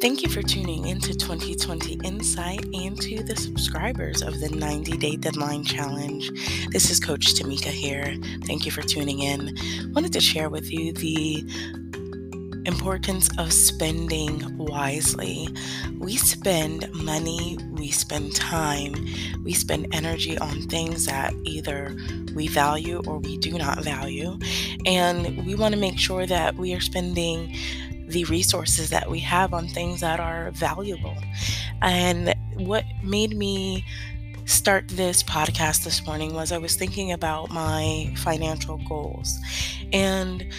Thank you for tuning into 2020 Insight and to the subscribers of the 90 Day Deadline Challenge. This is Coach Tamikah here. Thank you for tuning in. Wanted to share with you the importance of spending wisely. We spend money, we spend time, we spend energy on things that either we value or we do not value. And we want to make sure that we are spending the resources that we have on things that are valuable. And what made me start this podcast this morning was I was thinking about my financial goals. And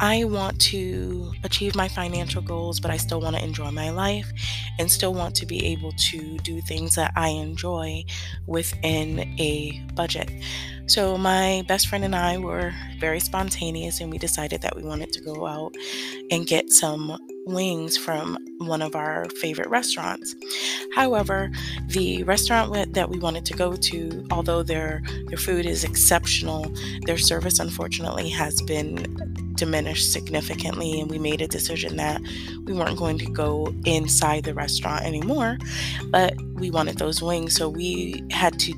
I want to achieve my financial goals, but I still want to enjoy my life and still want to be able to do things that I enjoy within a budget. So, my best friend and I were very spontaneous and we decided that we wanted to go out and get some wings from one of our favorite restaurants. However, the restaurant that we wanted to go to, although their their food is exceptional, their service unfortunately has been diminished significantly and we made a decision that we weren't going to go inside the restaurant anymore but we wanted those wings so we had to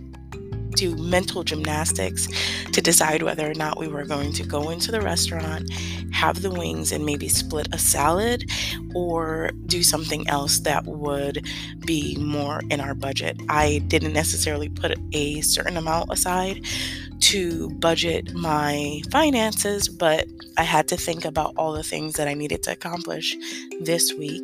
do mental gymnastics to decide whether or not we were going to go into the restaurant, have the wings, and maybe split a salad or do something else that would be more in our budget. I didn't necessarily put a certain amount aside to budget my finances, but I had to think about all the things that I needed to accomplish this week.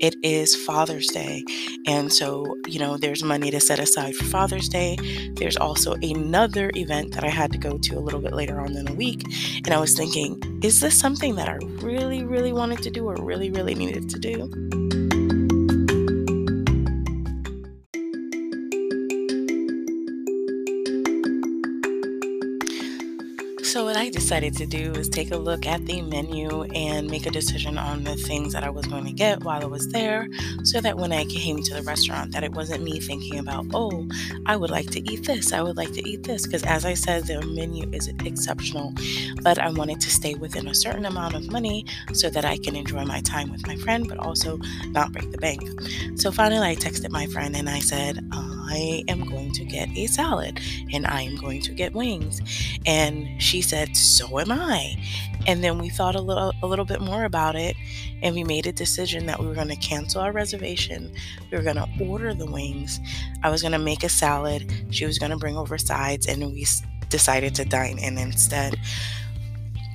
It is Father's Day. And so, you know, there's money to set aside for Father's Day. There's also another event that I had to go to a little bit later on in the week. And I was thinking, is this something that I really, really wanted to do or really, really needed to do? I decided to do is take a look at the menu and make a decision on the things that I was going to get while I was there so that when I came to the restaurant that it wasn't me thinking about, "Oh, I would like to eat this. I would like to eat this." Because as I said, the menu is exceptional, but I wanted to stay within a certain amount of money so that I can enjoy my time with my friend but also not break the bank. So, finally I texted my friend and I said, um, "I am going to get a salad and I am going to get wings." And she said, So am I. And then we thought a little a little bit more about it and we made a decision that we were going to cancel our reservation. We were going to order the wings. I was going to make a salad. She was going to bring over sides and we decided to dine in instead.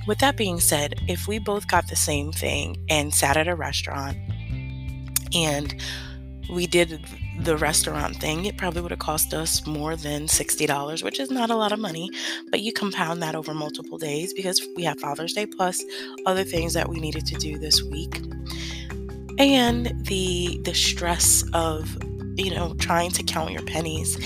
With that being said, if we both got the same thing and sat at a restaurant and we did the restaurant thing, it probably would have cost us more than $60, which is not a lot of money, but you compound that over multiple days because we have Father's Day plus other things that we needed to do this week. And the the stress of you know, trying to count your pennies,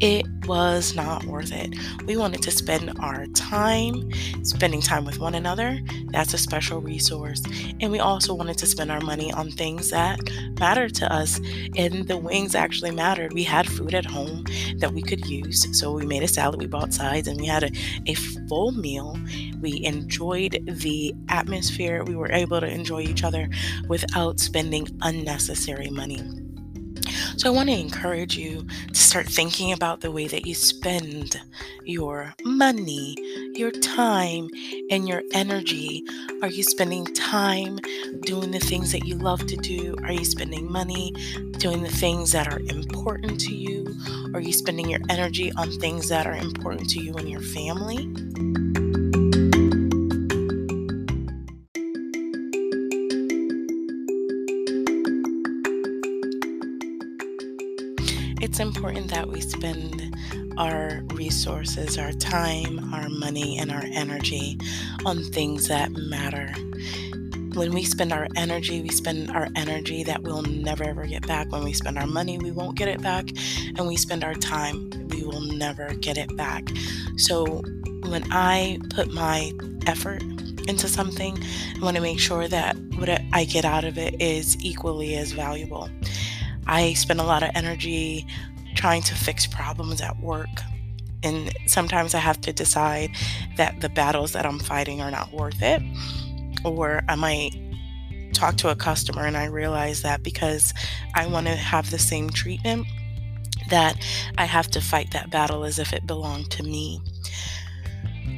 it was not worth it. We wanted to spend our time spending time with one another. That's a special resource. And we also wanted to spend our money on things that mattered to us. And the wings actually mattered. We had food at home that we could use. So we made a salad, we bought sides, and we had a, a full meal. We enjoyed the atmosphere. We were able to enjoy each other without spending unnecessary money. So I want to encourage you to start thinking about the way that you spend your money, your time, and your energy. Are you spending time doing the things that you love to do? Are you spending money doing the things that are important to you? Are you spending your energy on things that are important to you and your family? Important that we spend our resources, our time, our money, and our energy on things that matter. When we spend our energy, we spend our energy that we'll never ever get back. When we spend our money, we won't get it back. And we spend our time, we will never get it back. So when I put my effort into something, I want to make sure that what I get out of it is equally as valuable. I spend a lot of energy trying to fix problems at work. And sometimes I have to decide that the battles that I'm fighting are not worth it, or I might talk to a customer and I realize that because I want to have the same treatment, that I have to fight that battle as if it belonged to me.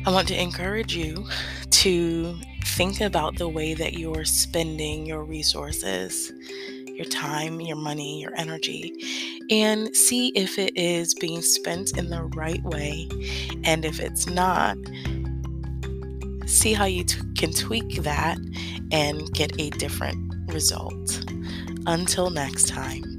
I want to encourage you to think about the way that you're spending your resources, your time, your money, your energy, and see if it is being spent in the right way. And if it's not, see how you t- can tweak that and get a different result. Until next time.